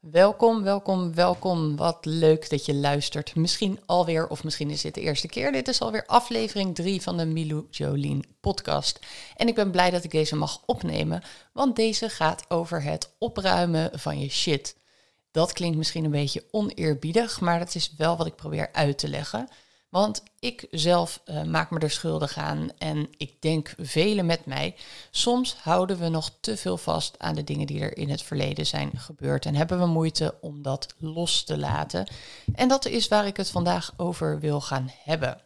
Welkom, welkom, welkom. Wat leuk dat je luistert. Misschien alweer, of misschien is dit de eerste keer. Dit is alweer aflevering 3 van de Milou Jolien podcast. En ik ben blij dat ik deze mag opnemen, want deze gaat over het opruimen van je shit. Dat klinkt misschien een beetje oneerbiedig, maar dat is wel wat ik probeer uit te leggen. Want ik zelf uh, maak me er schuldig aan en ik denk velen met mij. Soms houden we nog te veel vast aan de dingen die er in het verleden zijn gebeurd en hebben we moeite om dat los te laten. En dat is waar ik het vandaag over wil gaan hebben.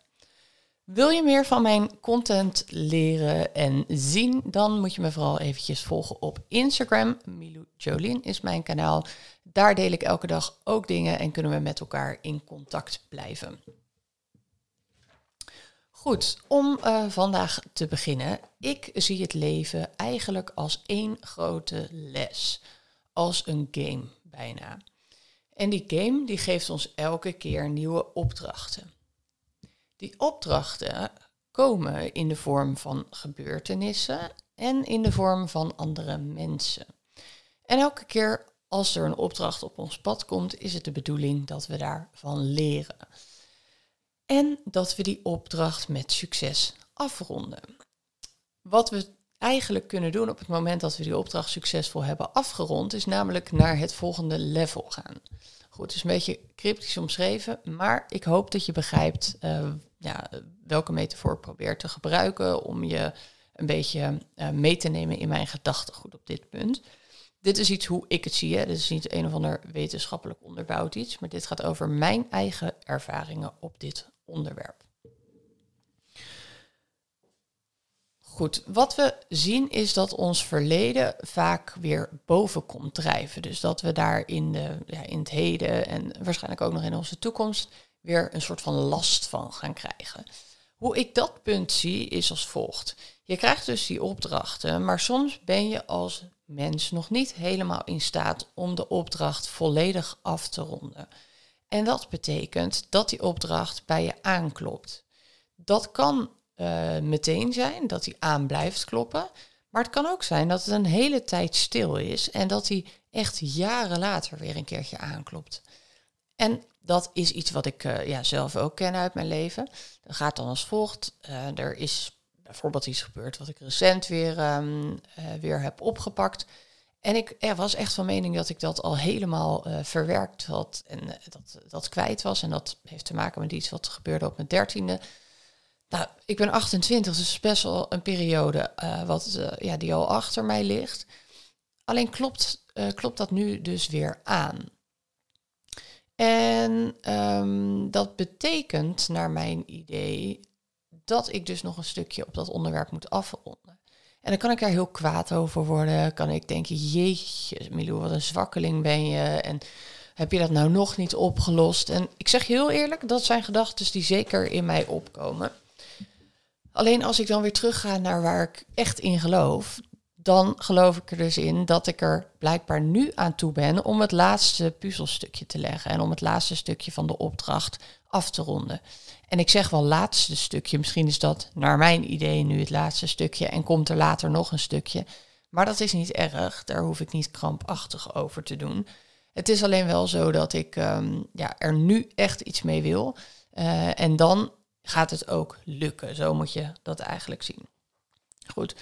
Wil je meer van mijn content leren en zien, dan moet je me vooral eventjes volgen op Instagram. Milou Jolien is mijn kanaal. Daar deel ik elke dag ook dingen en kunnen we met elkaar in contact blijven. Goed, om uh, vandaag te beginnen. Ik zie het leven eigenlijk als één grote les. Als een game bijna. En die game die geeft ons elke keer nieuwe opdrachten. Die opdrachten komen in de vorm van gebeurtenissen en in de vorm van andere mensen. En elke keer als er een opdracht op ons pad komt, is het de bedoeling dat we daarvan leren. En dat we die opdracht met succes afronden. Wat we eigenlijk kunnen doen op het moment dat we die opdracht succesvol hebben afgerond, is namelijk naar het volgende level gaan. Goed, het is een beetje cryptisch omschreven, maar ik hoop dat je begrijpt uh, ja, welke metafoor ik probeer te gebruiken om je een beetje uh, mee te nemen in mijn gedachtegoed op dit punt. Dit is iets hoe ik het zie. Hè. Dit is niet een of ander wetenschappelijk onderbouwd iets, maar dit gaat over mijn eigen ervaringen op dit onderwerp. Goed, wat we zien is dat ons verleden vaak weer boven komt drijven. Dus dat we daar in, de, ja, in het heden en waarschijnlijk ook nog in onze toekomst weer een soort van last van gaan krijgen. Hoe ik dat punt zie is als volgt. Je krijgt dus die opdrachten, maar soms ben je als mens nog niet helemaal in staat om de opdracht volledig af te ronden. En dat betekent dat die opdracht bij je aanklopt. Dat kan uh, meteen zijn, dat hij aan blijft kloppen. Maar het kan ook zijn dat het een hele tijd stil is en dat hij echt jaren later weer een keertje aanklopt. En dat is iets wat ik uh, ja, zelf ook ken uit mijn leven. Dat gaat dan als volgt. Uh, er is bijvoorbeeld iets gebeurd wat ik recent weer, um, weer heb opgepakt. En ik was echt van mening dat ik dat al helemaal uh, verwerkt had en uh, dat dat kwijt was. En dat heeft te maken met iets wat gebeurde op mijn dertiende. Nou, ik ben 28, dus best wel een periode uh, wat, ja, die al achter mij ligt. Alleen klopt, klopt dat nu dus weer aan. En um, dat betekent, naar mijn idee, dat ik dus nog een stukje op dat onderwerp moet afronden. En dan kan ik er heel kwaad over worden. Kan ik denken, jeetje, Milou, wat een zwakkeling ben je. En heb je dat nou nog niet opgelost? En ik zeg heel eerlijk, dat zijn gedachten die zeker in mij opkomen. Alleen als ik dan weer terugga naar waar ik echt in geloof, dan geloof ik er dus in dat ik er blijkbaar nu aan toe ben om het laatste puzzelstukje te leggen en om het laatste stukje van de opdracht af te ronden. En ik zeg wel laatste stukje, misschien is dat naar mijn idee nu het laatste stukje en komt er later nog een stukje. Maar dat is niet erg, daar hoef ik niet krampachtig over te doen. Het is alleen wel zo dat ik um, ja, er nu echt iets mee wil. Uh, en dan gaat het ook lukken. Zo moet je dat eigenlijk zien. Goed.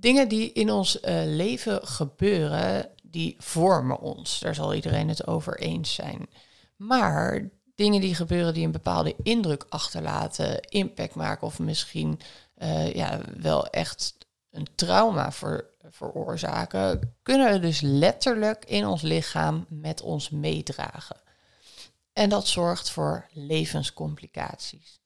Dingen die in ons uh, leven gebeuren, die vormen ons. Daar zal iedereen het over eens zijn. Maar dingen die gebeuren die een bepaalde indruk achterlaten, impact maken of misschien uh, ja, wel echt een trauma veroorzaken, kunnen dus letterlijk in ons lichaam met ons meedragen. En dat zorgt voor levenscomplicaties.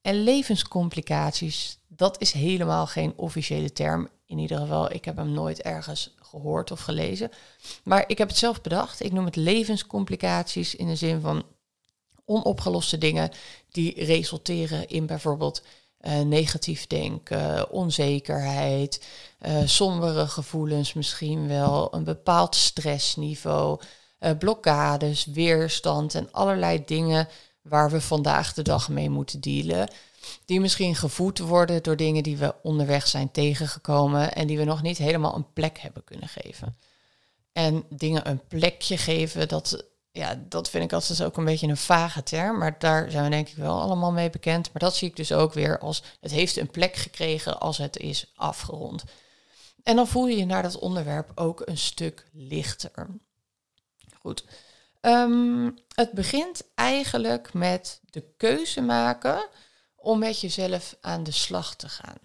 En levenscomplicaties, dat is helemaal geen officiële term. In ieder geval, ik heb hem nooit ergens gehoord of gelezen. Maar ik heb het zelf bedacht. Ik noem het levenscomplicaties in de zin van onopgeloste dingen die resulteren in bijvoorbeeld uh, negatief denken, onzekerheid, uh, sombere gevoelens misschien wel, een bepaald stressniveau, uh, blokkades, weerstand en allerlei dingen waar we vandaag de dag mee moeten dealen. Die misschien gevoed worden door dingen die we onderweg zijn tegengekomen en die we nog niet helemaal een plek hebben kunnen geven. En dingen een plekje geven, dat, ja, dat vind ik altijd ook een beetje een vage term. Maar daar zijn we denk ik wel allemaal mee bekend. Maar dat zie ik dus ook weer als het heeft een plek gekregen als het is afgerond. En dan voel je je naar dat onderwerp ook een stuk lichter. Goed. Ehm, het begint eigenlijk met de keuze maken om met jezelf aan de slag te gaan.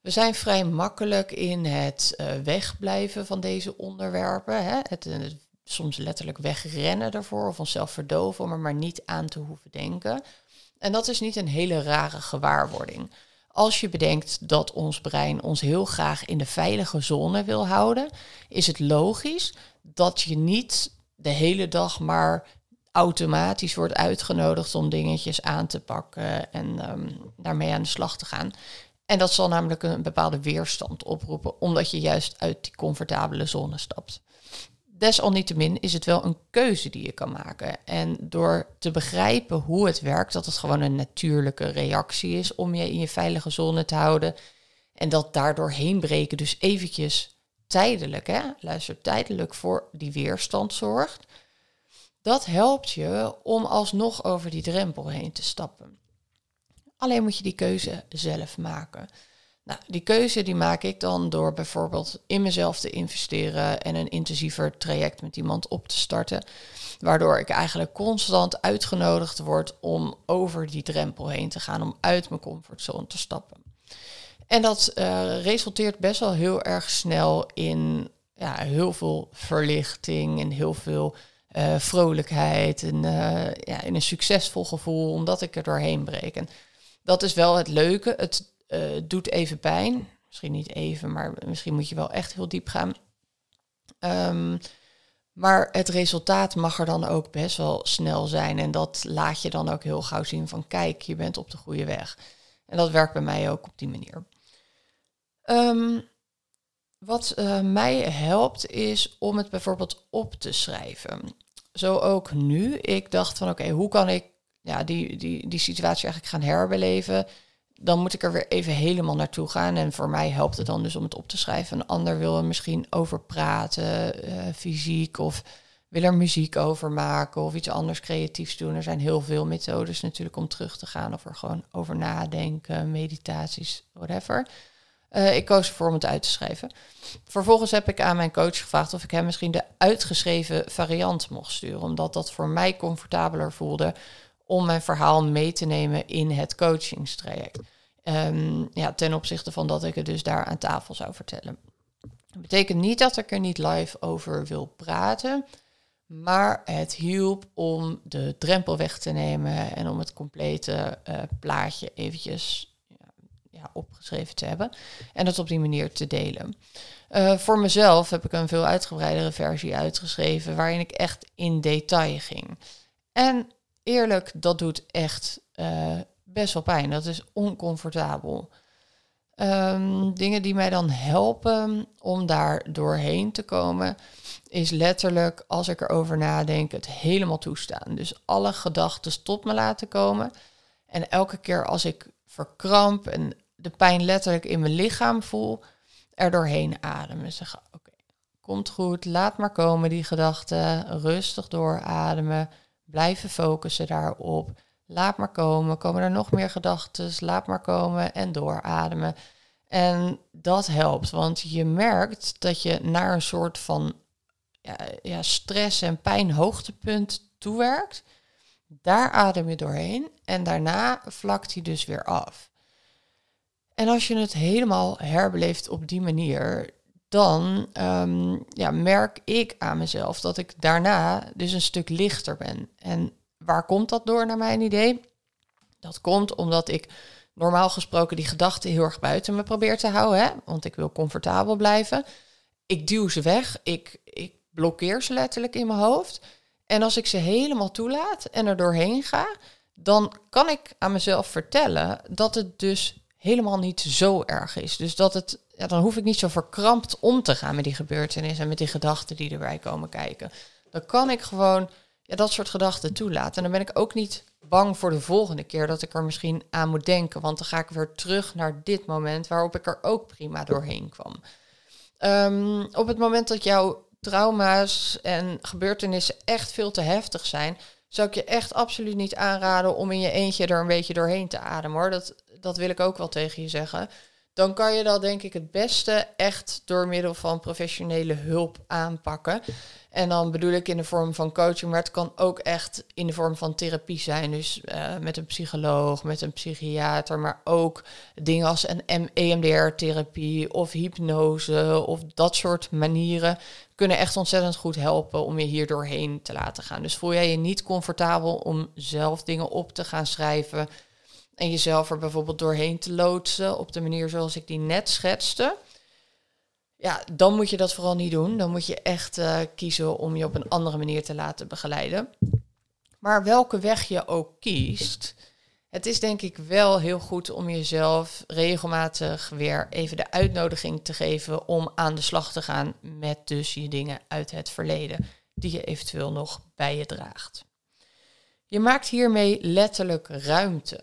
We zijn vrij makkelijk in het uh, wegblijven van deze onderwerpen. Hè? Het, eh, soms letterlijk wegrennen ervoor of onszelf verdoven om er maar niet aan te hoeven denken. En dat is niet een hele rare gewaarwording. Als je bedenkt dat ons brein ons heel graag in de veilige zone wil houden, is het logisch dat je niet de hele dag maar automatisch wordt uitgenodigd om dingetjes aan te pakken en um, daarmee aan de slag te gaan. En dat zal namelijk een bepaalde weerstand oproepen, omdat je juist uit die comfortabele zone stapt. Desalniettemin is het wel een keuze die je kan maken. En door te begrijpen hoe het werkt, dat het gewoon een natuurlijke reactie is om je in je veilige zone te houden. En dat daardoor heen breken dus eventjes tijdelijk, hè, luister, tijdelijk voor die weerstand zorgt. Dat helpt je om alsnog over die drempel heen te stappen. Alleen moet je die keuze zelf maken. Nou, die keuze die maak ik dan door bijvoorbeeld in mezelf te investeren en een intensiever traject met iemand op te starten. Waardoor ik eigenlijk constant uitgenodigd word om over die drempel heen te gaan, om uit mijn comfortzone te stappen. En dat uh, resulteert best wel heel erg snel in ja, heel veel verlichting en heel veel uh, vrolijkheid en uh, ja, in een succesvol gevoel, omdat ik er doorheen breek. En dat is wel het leuke. Het uh, doet even pijn. Misschien niet even, maar misschien moet je wel echt heel diep gaan. Um, maar het resultaat mag er dan ook best wel snel zijn. En dat laat je dan ook heel gauw zien van kijk, je bent op de goede weg. En dat werkt bij mij ook op die manier. Um, wat mij helpt is om het bijvoorbeeld op te schrijven. Zo ook nu. Ik dacht van oké, hoe kan ik ja, die, die, die situatie eigenlijk gaan herbeleven? dan moet ik er weer even helemaal naartoe gaan. En voor mij helpt het dan dus om het op te schrijven. Een ander wil er misschien over praten, uh, fysiek, of wil er muziek over maken of iets anders creatiefs doen. Er zijn heel veel methodes natuurlijk om terug te gaan of er gewoon over nadenken, meditaties, whatever. Uh, ik koos ervoor om het uit te schrijven. Vervolgens heb ik aan mijn coach gevraagd of ik hem misschien de uitgeschreven variant mocht sturen, omdat dat voor mij comfortabeler voelde om mijn verhaal mee te nemen in het coachingstraject. Um, ja, ten opzichte van dat ik het dus daar aan tafel zou vertellen. Dat betekent niet dat ik er niet live over wil praten, maar het hielp om de drempel weg te nemen en om het complete uh, plaatje eventjes opgeschreven te hebben en het op die manier te delen. Uh, voor mezelf heb ik een veel uitgebreidere versie uitgeschreven waarin ik echt in detail ging. En eerlijk, dat doet echt uh, best wel pijn. Dat is oncomfortabel. Um, dingen die mij dan helpen om daar doorheen te komen, is letterlijk als ik erover nadenk, het helemaal toestaan. Dus alle gedachten tot me laten komen. En elke keer als ik verkramp en de pijn letterlijk in mijn lichaam voel, er doorheen ademen. Zeggen, oké, komt goed, laat maar komen die gedachten, rustig doorademen blijven focussen daarop. Laat maar komen. Komen er nog meer gedachten? Laat maar komen en doorademen. En dat helpt, want je merkt dat je naar een soort van ja, stress- en pijnhoogtepunt toewerkt. Daar adem je doorheen en daarna vlakt hij dus weer af. En als je het helemaal herbeleeft op die manier, dan um, ja, merk ik aan mezelf dat ik daarna dus een stuk lichter ben. En waar komt dat door, naar mijn idee? Dat komt omdat ik normaal gesproken die gedachten heel erg buiten me probeer te houden, hè? want ik wil comfortabel blijven. Ik duw ze weg, ik, ik blokkeer ze letterlijk in mijn hoofd. En als ik ze helemaal toelaat en er doorheen ga, dan kan ik aan mezelf vertellen dat het dus helemaal niet zo erg is. Dus dat het ja, dan hoef ik niet zo verkrampt om te gaan met die gebeurtenissen en met die gedachten die erbij komen kijken. Dan kan ik gewoon ja, dat soort gedachten toelaten. En dan ben ik ook niet bang voor de volgende keer dat ik er misschien aan moet denken. Want dan ga ik weer terug naar dit moment waarop ik er ook prima doorheen kwam. Um, op het moment dat jouw trauma's en gebeurtenissen echt veel te heftig zijn, zou ik je echt absoluut niet aanraden om in je eentje er een beetje doorheen te ademen hoor. Dat, dat wil ik ook wel tegen je zeggen. Dan kan je dat denk ik het beste echt door middel van professionele hulp aanpakken. En dan bedoel ik in de vorm van coaching, maar het kan ook echt in de vorm van therapie zijn. Dus uh, met een psycholoog, met een psychiater, maar ook dingen als een EMDR-therapie of hypnose of dat soort manieren kunnen echt ontzettend goed helpen om je hier doorheen te laten gaan. Dus voel jij je niet comfortabel om zelf dingen op te gaan schrijven en jezelf er bijvoorbeeld doorheen te loodsen op de manier zoals ik die net schetste ja, dan moet je dat vooral niet doen. Dan moet je echt uh, kiezen om je op een andere manier te laten begeleiden. Maar welke weg je ook kiest, het is denk ik wel heel goed om jezelf regelmatig weer even de uitnodiging te geven om aan de slag te gaan met dus je dingen uit het verleden die je eventueel nog bij je draagt. Je maakt hiermee letterlijk ruimte.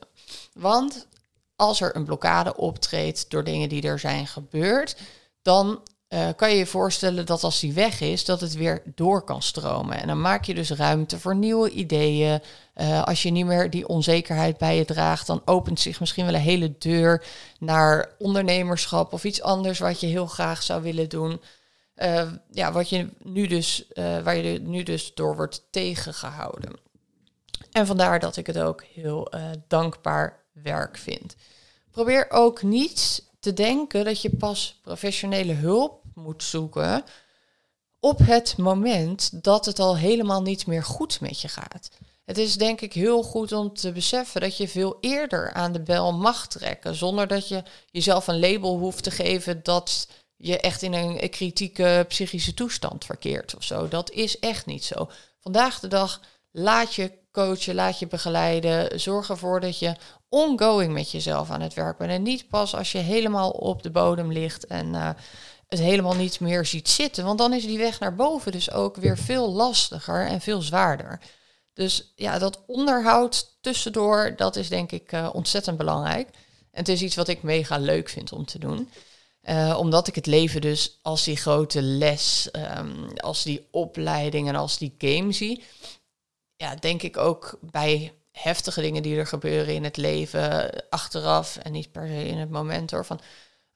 Want als er een blokkade optreedt door dingen die er zijn gebeurd, dan uh, kan je je voorstellen dat als die weg is, dat het weer door kan stromen. En dan maak je dus ruimte voor nieuwe ideeën. Uh, als je niet meer die onzekerheid bij je draagt, dan opent zich misschien wel een hele deur naar ondernemerschap of iets anders wat je heel graag zou willen doen. Uh, ja, wat je nu dus, waar je nu dus door wordt tegengehouden. En vandaar dat ik het ook heel dankbaar werk vind. Probeer ook niet te denken dat je pas professionele hulp moet zoeken op het moment dat het al helemaal niet meer goed met je gaat. Het is denk ik heel goed om te beseffen dat je veel eerder aan de bel mag trekken, zonder dat je jezelf een label hoeft te geven dat je echt in een kritieke psychische toestand verkeert of zo. Dat is echt niet zo. Vandaag de dag laat je coachen, laat je begeleiden, zorg ervoor dat je ongoing met jezelf aan het werk bent en niet pas als je helemaal op de bodem ligt en uh, het helemaal niet meer ziet zitten. Want dan is die weg naar boven dus ook weer veel lastiger en veel zwaarder. Dus ja, dat onderhoud tussendoor, dat is denk ik uh, ontzettend belangrijk. En het is iets wat ik mega leuk vind om te doen. Uh, omdat ik het leven dus als die grote les, um, als die opleiding en als die game zie. Ja, denk ik ook bij heftige dingen die er gebeuren in het leven achteraf en niet per se in het moment hoor. Van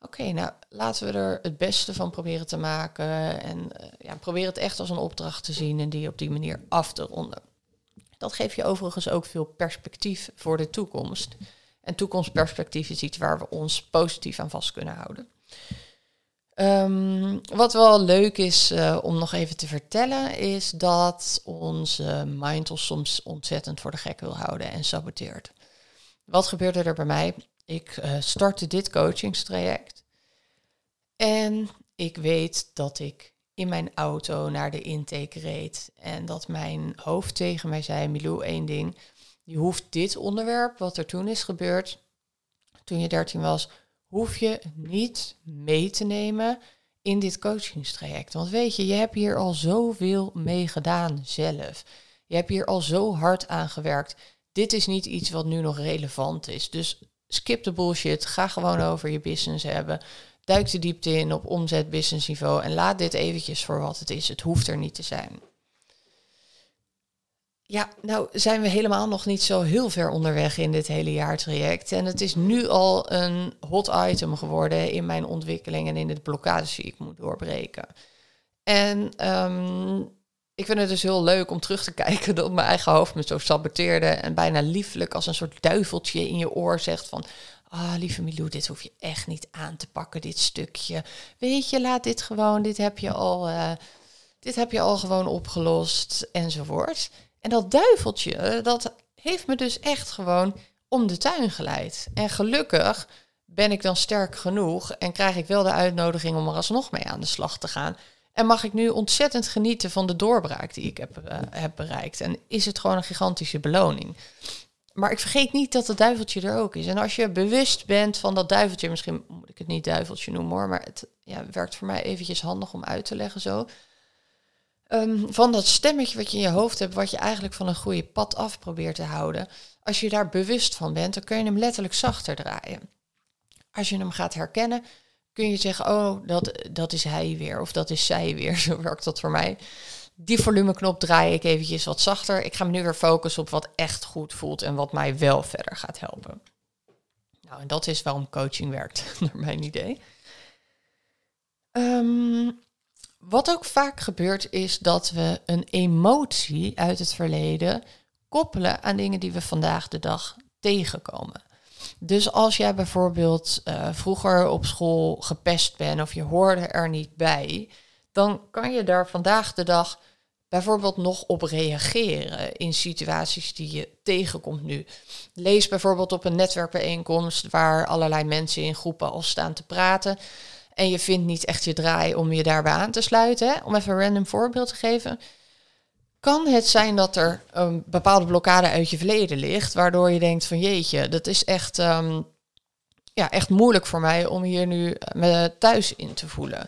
Oké, nou laten we er het beste van proberen te maken. En uh, ja, probeer het echt als een opdracht te zien en die op die manier af te ronden. Dat geeft je overigens ook veel perspectief voor de toekomst. En toekomstperspectief is iets waar we ons positief aan vast kunnen houden. Um, wat wel leuk is uh, om nog even te vertellen, is dat onze mind ons soms ontzettend voor de gek wil houden en saboteert. Wat gebeurde er bij mij? Ik uh, startte dit coachingstraject en ik weet dat ik in mijn auto naar de intake reed en dat mijn hoofd tegen mij zei, Milou, één ding, je hoeft dit onderwerp, wat er toen is gebeurd, toen je 13 was, hoef je niet mee te nemen in dit coachingstraject. Want weet je, je hebt hier al zoveel mee gedaan zelf. Je hebt hier al zo hard aan gewerkt. Dit is niet iets wat nu nog relevant is. Dus skip de bullshit. Ga gewoon over je business hebben. Duik de diepte in op omzet, business niveau. En laat dit eventjes voor wat het is. Het hoeft er niet te zijn. Ja, nou zijn we helemaal nog niet zo heel ver onderweg in dit hele jaartraject. En het is nu al een hot item geworden in mijn ontwikkeling en in de blokkades die ik moet doorbreken. En um, ik vind het dus heel leuk om terug te kijken dat mijn eigen hoofd me zo saboteerde en bijna lieflijk als een soort duiveltje in je oor zegt van, ah lieve Milou, dit hoef je echt niet aan te pakken, dit stukje. Weet je, laat dit gewoon, dit heb je al, uh, dit heb je al gewoon opgelost enzovoort. En dat duiveltje, dat heeft me dus echt gewoon om de tuin geleid. En gelukkig ben ik dan sterk genoeg en krijg ik wel de uitnodiging om er alsnog mee aan de slag te gaan. En mag ik nu ontzettend genieten van de doorbraak die ik heb, uh, heb bereikt. En is het gewoon een gigantische beloning. Maar ik vergeet niet dat het duiveltje er ook is. En als je bewust bent van dat duiveltje, misschien moet ik het niet duiveltje noemen hoor, maar het ja, werkt voor mij eventjes handig om uit te leggen zo. Um, van dat stemmetje wat je in je hoofd hebt, wat je eigenlijk van een goede pad af probeert te houden. Als je daar bewust van bent, dan kun je hem letterlijk zachter draaien. Als je hem gaat herkennen, kun je zeggen, oh, dat, dat is hij weer of dat is zij weer. Zo werkt dat voor mij. Die volumeknop draai ik eventjes wat zachter. Ik ga me nu weer focussen op wat echt goed voelt en wat mij wel verder gaat helpen. Nou, en dat is waarom coaching werkt, naar mijn idee. Ehm, wat ook vaak gebeurt is dat we een emotie uit het verleden koppelen aan dingen die we vandaag de dag tegenkomen. Dus als jij bijvoorbeeld uh, vroeger op school gepest bent of je hoorde er niet bij, dan kan je daar vandaag de dag bijvoorbeeld nog op reageren in situaties die je tegenkomt nu. Lees bijvoorbeeld op een netwerkbijeenkomst waar allerlei mensen in groepen al staan te praten. En je vindt niet echt je draai om je daarbij aan te sluiten. Hè? Om even een random voorbeeld te geven. Kan het zijn dat er een bepaalde blokkade uit je verleden ligt, waardoor je denkt van jeetje, dat is echt, um, ja, echt moeilijk voor mij om hier nu me thuis in te voelen.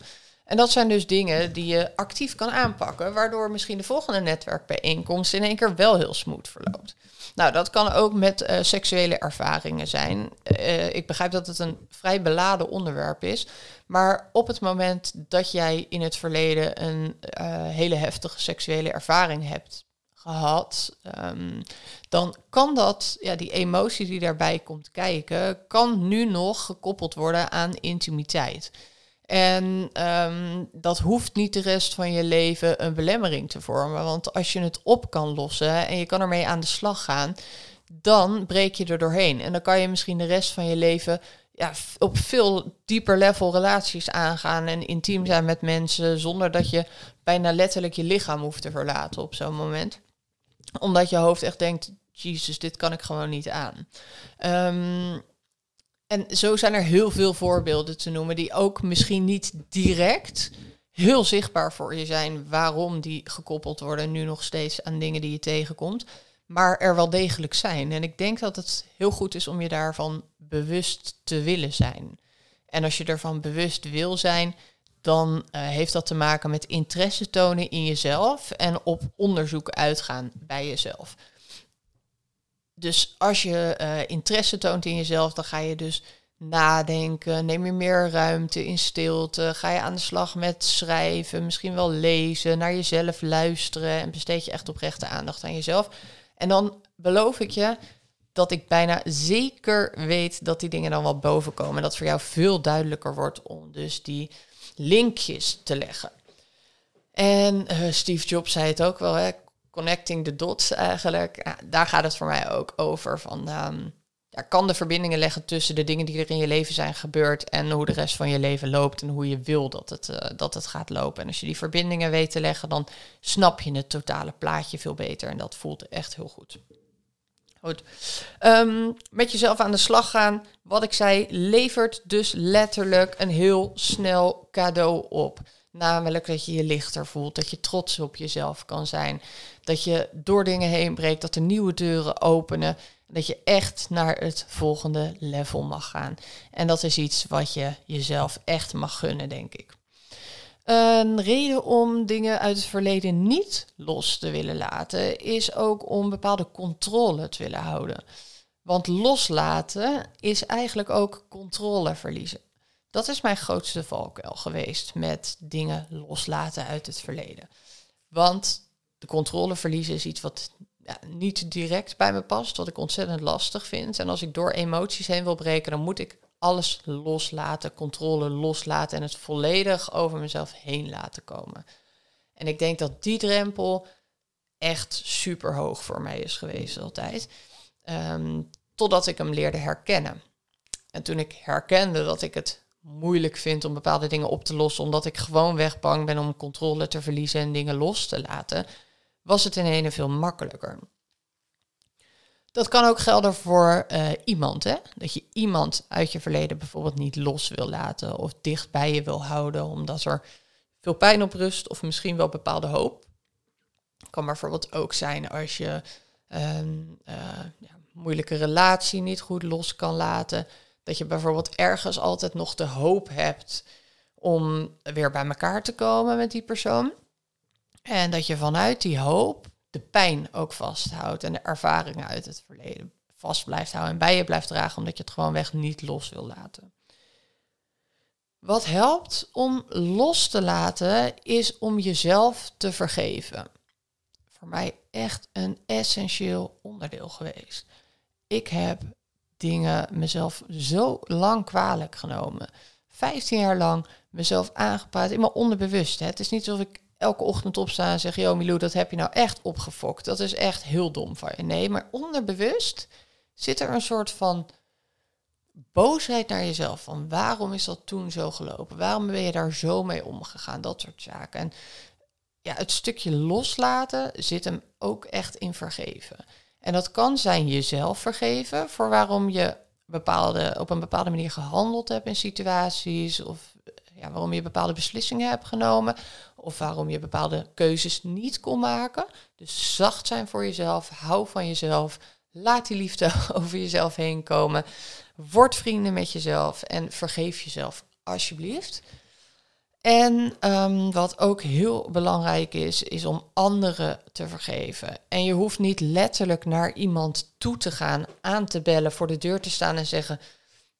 En dat zijn dus dingen die je actief kan aanpakken, waardoor misschien de volgende netwerkbijeenkomst in één keer wel heel smooth verloopt. Nou, dat kan ook met uh, seksuele ervaringen zijn. Uh, ik begrijp dat het een vrij beladen onderwerp is. Maar op het moment dat jij in het verleden een uh, hele heftige seksuele ervaring hebt gehad, um, dan kan dat, ja, die emotie die daarbij komt kijken, kan nu nog gekoppeld worden aan intimiteit. En um, dat hoeft niet de rest van je leven een belemmering te vormen. Want als je het op kan lossen en je kan ermee aan de slag gaan, dan breek je er doorheen. En dan kan je misschien de rest van je leven ja, op veel dieper level relaties aangaan en intiem zijn met mensen zonder dat je bijna letterlijk je lichaam hoeft te verlaten op zo'n moment. Omdat je hoofd echt denkt, Jezus, dit kan ik gewoon niet aan. Um, en zo zijn er heel veel voorbeelden te noemen die ook misschien niet direct heel zichtbaar voor je zijn waarom die gekoppeld worden nu nog steeds aan dingen die je tegenkomt, maar er wel degelijk zijn. En ik denk dat het heel goed is om je daarvan bewust te willen zijn. En als je ervan bewust wil zijn, dan uh, heeft dat te maken met interesse tonen in jezelf en op onderzoek uitgaan bij jezelf. Dus als je uh, interesse toont in jezelf, dan ga je dus nadenken, neem je meer ruimte in stilte, ga je aan de slag met schrijven, misschien wel lezen, naar jezelf luisteren en besteed je echt oprechte aandacht aan jezelf. En dan beloof ik je dat ik bijna zeker weet dat die dingen dan wel boven komen. En dat voor jou veel duidelijker wordt om dus die linkjes te leggen. En uh, Steve Jobs zei het ook wel, hè, connecting the dots eigenlijk. Daar gaat het voor mij ook over. Van, um, ja, kan de verbindingen leggen tussen de dingen die er in je leven zijn gebeurd en hoe de rest van je leven loopt en hoe je wil dat het, uh, dat het gaat lopen. En als je die verbindingen weet te leggen, dan snap je het totale plaatje veel beter. En dat voelt echt heel goed. Goed. Um, met jezelf aan de slag gaan. Wat ik zei, levert dus letterlijk een heel snel cadeau op. Namelijk dat je je lichter voelt, dat je trots op jezelf kan zijn. Dat je door dingen heen breekt, dat er nieuwe deuren openen. Dat je echt naar het volgende level mag gaan. En dat is iets wat je jezelf echt mag gunnen, denk ik. Een reden om dingen uit het verleden niet los te willen laten, is ook om bepaalde controle te willen houden. Want loslaten is eigenlijk ook controle verliezen. Dat is mijn grootste valkuil geweest met dingen loslaten uit het verleden. Want de controle verliezen is iets wat niet direct bij me past, wat ik ontzettend lastig vind. En als ik door emoties heen wil breken, dan moet ik alles loslaten, controle loslaten en het volledig over mezelf heen laten komen. En ik denk dat die drempel echt super hoog voor mij is geweest altijd. Um, totdat ik hem leerde herkennen. En toen ik herkende dat ik het moeilijk vind om bepaalde dingen op te lossen, omdat ik gewoon weg bang ben om controle te verliezen en dingen los te laten, was het in ene veel makkelijker. Dat kan ook gelden voor uh, iemand. Hè? Dat je iemand uit je verleden bijvoorbeeld niet los wil laten of dicht bij je wil houden, omdat er veel pijn op rust of misschien wel bepaalde hoop. Kan bijvoorbeeld ook zijn als je een uh, ja, moeilijke relatie niet goed los kan laten. Dat je bijvoorbeeld ergens altijd nog de hoop hebt om weer bij elkaar te komen met die persoon. En dat je vanuit die hoop de pijn ook vasthoudt en de ervaringen uit het verleden vast blijft houden en bij je blijft dragen, omdat je het gewoon weg niet los wil laten. Wat helpt om los te laten is om jezelf te vergeven. Voor mij echt een essentieel onderdeel geweest. Ik heb dingen mezelf zo lang kwalijk genomen. 15 jaar lang mezelf aangepraat in mijn onderbewust. Hè. Het is niet alsof ik elke ochtend opsta en zeg: Yo, Milou, dat heb je nou echt opgefokt. Dat is echt heel dom van je. Nee, maar onderbewust zit er een soort van boosheid naar jezelf. Van waarom is dat toen zo gelopen? Waarom ben je daar zo mee omgegaan? Dat soort zaken. En ja, het stukje loslaten zit hem ook echt in vergeven. En dat kan zijn jezelf vergeven voor waarom je bepaalde, op een bepaalde manier gehandeld hebt in situaties. Of ja, waarom je bepaalde beslissingen hebt genomen. Of waarom je bepaalde keuzes niet kon maken. Dus zacht zijn voor jezelf. Hou van jezelf. Laat die liefde over jezelf heen komen. Word vrienden met jezelf en vergeef jezelf alsjeblieft. En ehm, wat ook heel belangrijk is, is om anderen te vergeven. En je hoeft niet letterlijk naar iemand toe te gaan, aan te bellen, voor de deur te staan en zeggen: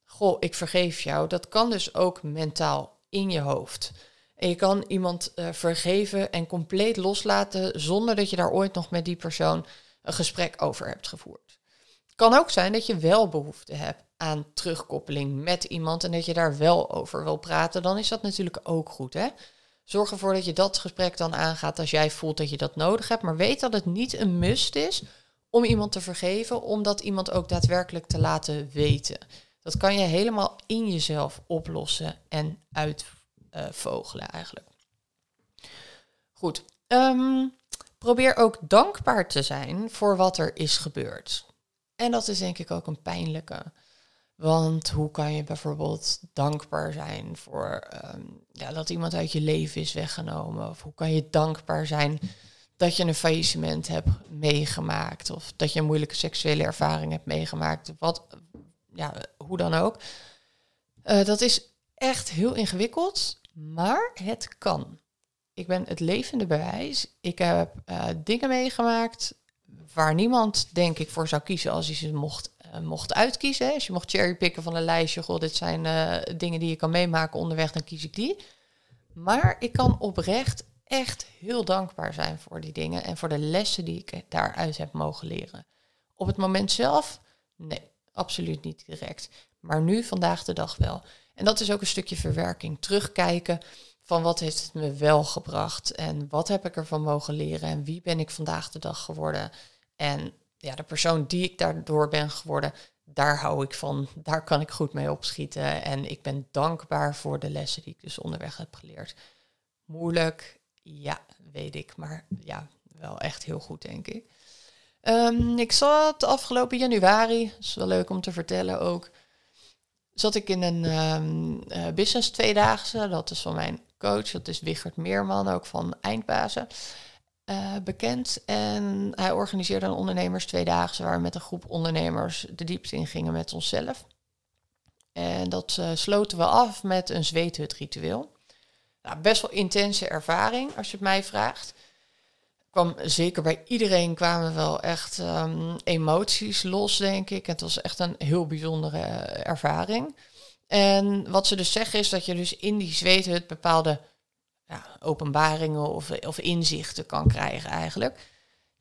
Goh, ik vergeef jou. Dat kan dus ook mentaal in je hoofd. En je kan iemand uh, vergeven en compleet loslaten zonder dat je daar ooit nog met die persoon een gesprek over hebt gevoerd. Het kan ook zijn dat je wel behoefte hebt aan terugkoppeling met iemand en dat je daar wel over wil praten, dan is dat natuurlijk ook goed. Hè? Zorg ervoor dat je dat gesprek dan aangaat als jij voelt dat je dat nodig hebt. Maar weet dat het niet een must is om iemand te vergeven, om dat iemand ook daadwerkelijk te laten weten. Dat kan je helemaal in jezelf oplossen en uitvogelen uh, eigenlijk. Goed. Ehm, probeer ook dankbaar te zijn voor wat er is gebeurd. En dat is denk ik ook een pijnlijke. Want hoe kan je bijvoorbeeld dankbaar zijn voor ehm, ja, dat iemand uit je leven is weggenomen? Of hoe kan je dankbaar zijn dat je een faillissement hebt meegemaakt? Of dat je een moeilijke seksuele ervaring hebt meegemaakt? Wat, ja, hoe dan ook. Uh, dat is echt heel ingewikkeld, maar het kan. Ik ben het levende bewijs. Ik heb uh, dingen meegemaakt waar niemand, denk ik, voor zou kiezen als hij ze mocht uh, mocht uitkiezen. Als je mocht cherrypicken van een lijstje, goh, dit zijn uh, dingen die je kan meemaken onderweg, dan kies ik die. Maar ik kan oprecht echt heel dankbaar zijn voor die dingen en voor de lessen die ik daaruit heb mogen leren. Op het moment zelf, nee, absoluut niet direct. Maar nu, vandaag de dag wel. En dat is ook een stukje verwerking. Terugkijken van wat heeft het me wel gebracht en wat heb ik ervan mogen leren en wie ben ik vandaag de dag geworden. En ja, de persoon die ik daardoor ben geworden, daar hou ik van. Daar kan ik goed mee opschieten. En ik ben dankbaar voor de lessen die ik dus onderweg heb geleerd. Moeilijk, ja, weet ik. Maar ja, wel echt heel goed, denk ik. Um, ik zat afgelopen januari, dat is wel leuk om te vertellen ook, zat ik in een um, uh, business tweedaagse. Dat is van mijn coach, dat is Wichert Meerman, ook van Eindbazen. Uh, bekend. En hij organiseerde een ondernemers tweedaagse waar we met een groep ondernemers de diepte in gingen met onszelf. En dat uh, sloten we af met een zweethutritueel. Nou, best wel intense ervaring, als je het mij vraagt. Kwam, zeker bij iedereen kwamen wel echt um, emoties los, denk ik. Het was echt een heel bijzondere uh, ervaring. En wat ze dus zeggen is dat je dus in die zweethut bepaalde ja, openbaringen of, of inzichten kan krijgen eigenlijk.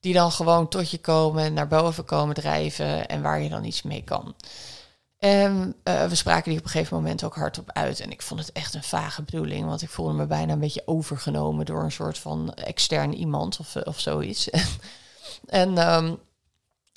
Die dan gewoon tot je komen, naar boven komen drijven en waar je dan iets mee kan. En uh, we spraken die op een gegeven moment ook hardop uit. En ik vond het echt een vage bedoeling, want ik voelde me bijna een beetje overgenomen door een soort van extern iemand of, of zoiets. en um,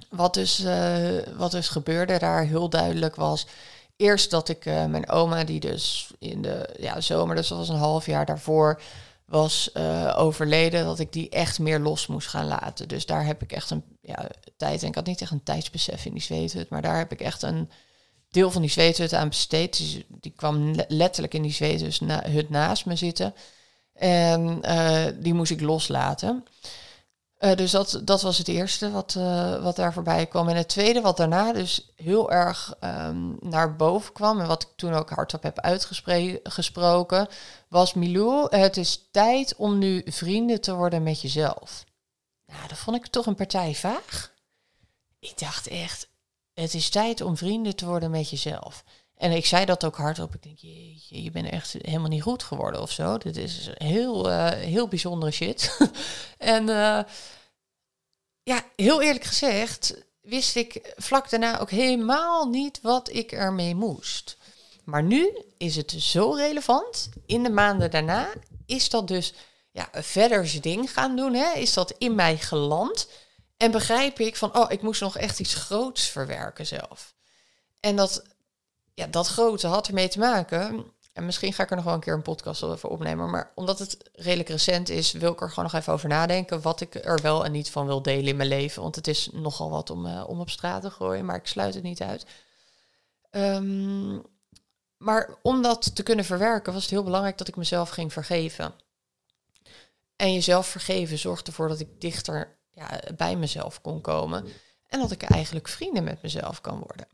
wat, dus, uh, wat dus gebeurde daar heel duidelijk was, eerst dat ik mijn oma, die dus in de ja, zomer, dus dat was een half jaar daarvoor, was overleden, dat ik die echt meer los moest gaan laten. Dus daar heb ik echt een ja, tijd, en ik had niet echt een tijdsbesef in die zweethut, maar daar heb ik echt een deel van die zweethut aan besteed. Dus die kwam letterlijk in die zweethut na, naast me zitten. En uh, die moest ik loslaten. Uh, dus dat, dat was het eerste wat, uh, wat daar voorbij kwam. En het tweede wat daarna dus heel erg um, naar boven kwam... en wat ik toen ook hardop heb uitgesproken... was Milou, het is tijd om nu vrienden te worden met jezelf. Nou, dat vond ik toch een partij vaag. Ik dacht echt, het is tijd om vrienden te worden met jezelf. En ik zei dat ook hardop. Ik denk, jeetje, je bent echt helemaal niet goed geworden of zo. Dit is heel, uh, heel bijzondere shit. en uh, ja, heel eerlijk gezegd, wist ik vlak daarna ook helemaal niet wat ik ermee moest. Maar nu is het zo relevant. In de maanden daarna is dat dus ja, verder zijn ding gaan doen. Hè? Is dat in mij geland? En begrijp ik van, oh, ik moest nog echt iets groots verwerken zelf. En dat, ja, dat grote had ermee te maken. En misschien ga ik er nog wel een keer een podcast over opnemen. Maar omdat het redelijk recent is, wil ik er gewoon nog even over nadenken. Wat ik er wel en niet van wil delen in mijn leven. Want het is nogal wat om, uh, om op straat te gooien. Maar ik sluit het niet uit. Um, maar om dat te kunnen verwerken, was het heel belangrijk dat ik mezelf ging vergeven. En jezelf vergeven zorgt ervoor dat ik dichter ja, bij mezelf kon komen. En dat ik eigenlijk vrienden met mezelf kan worden.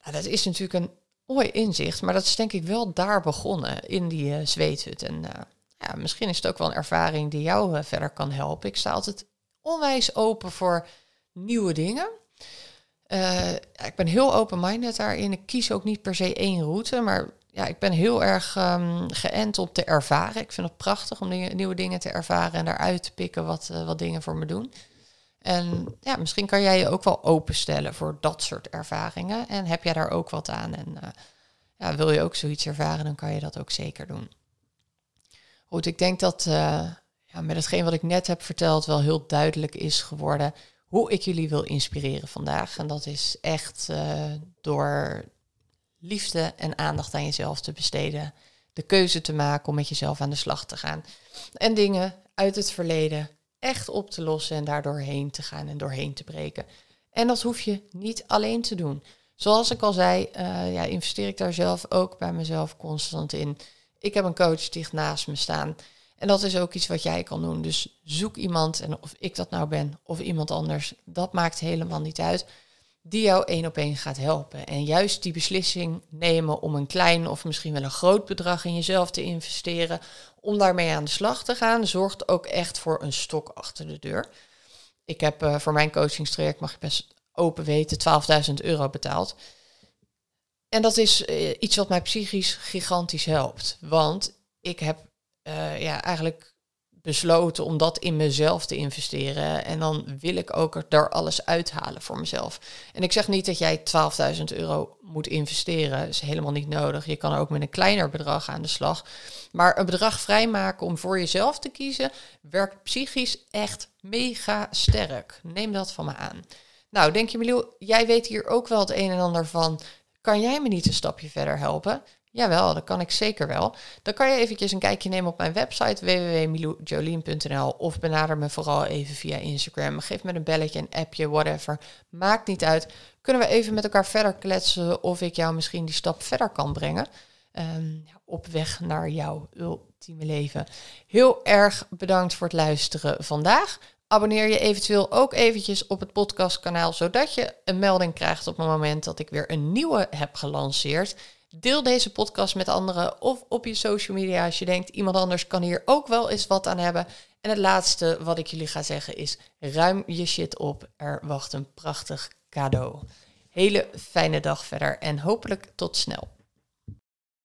Nou, dat is natuurlijk een mooi inzicht, maar dat is denk ik wel daar begonnen, in die uh, zweethut. En uh, ja, misschien is het ook wel een ervaring die jou uh, verder kan helpen. Ik sta altijd onwijs open voor nieuwe dingen. ik ben heel open-minded daarin. Ik kies ook niet per se één route, maar ja, ik ben heel erg um, geënt op te ervaren. Ik vind het prachtig om dingen, nieuwe dingen te ervaren en daaruit te pikken wat, wat dingen voor me doen. En ja, misschien kan jij je ook wel openstellen voor dat soort ervaringen. En heb jij daar ook wat aan? En uh, ja, wil je ook zoiets ervaren, dan kan je dat ook zeker doen. Goed, ik denk dat uh, ja, met hetgeen wat ik net heb verteld wel heel duidelijk is geworden hoe ik jullie wil inspireren vandaag. En dat is echt door liefde en aandacht aan jezelf te besteden. De keuze te maken om met jezelf aan de slag te gaan. En dingen uit het verleden echt op te lossen en daardoor heen te gaan en doorheen te breken. En dat hoef je niet alleen te doen. Zoals ik al zei, uh, ja, investeer ik daar zelf ook bij mezelf constant in. Ik heb een coach die naast me staan. En dat is ook iets wat jij kan doen. Dus zoek iemand, en of ik dat nou ben of iemand anders, dat maakt helemaal niet uit die jou één op één gaat helpen. En juist die beslissing nemen om een klein of misschien wel een groot bedrag in jezelf te investeren, om daarmee aan de slag te gaan, zorgt ook echt voor een stok achter de deur. Ik heb uh, voor mijn coachingstraject, mag je best open weten, 12.000 euro betaald. En dat is uh, iets wat mij psychisch gigantisch helpt. Want ik heb uh, ja, eigenlijk besloten om dat in mezelf te investeren. En dan wil ik ook er daar alles uithalen voor mezelf. En ik zeg niet dat jij 12.000 euro moet investeren. Dat is helemaal niet nodig. Je kan ook met een kleiner bedrag aan de slag. Maar een bedrag vrijmaken om voor jezelf te kiezen, werkt psychisch echt mega sterk. Neem dat van me aan. Nou, denk je, Milieu, jij weet hier ook wel het een en ander van. Kan jij me niet een stapje verder helpen? Jawel, dat kan ik zeker wel. Dan kan je eventjes een kijkje nemen op mijn website www.miloujolien.nl of benader me vooral even via Instagram. Geef me een belletje, een appje, whatever. Maakt niet uit. Kunnen we even met elkaar verder kletsen of ik jou misschien die stap verder kan brengen. Um, op weg naar jouw ultieme leven. Heel erg bedankt voor het luisteren vandaag. Abonneer je eventueel ook eventjes op het podcastkanaal, zodat je een melding krijgt op het moment dat ik weer een nieuwe heb gelanceerd. Deel deze podcast met anderen of op je social media als je denkt iemand anders kan hier ook wel eens wat aan hebben. En het laatste wat ik jullie ga zeggen is ruim je shit op. Er wacht een prachtig cadeau. Hele fijne dag verder en hopelijk tot snel.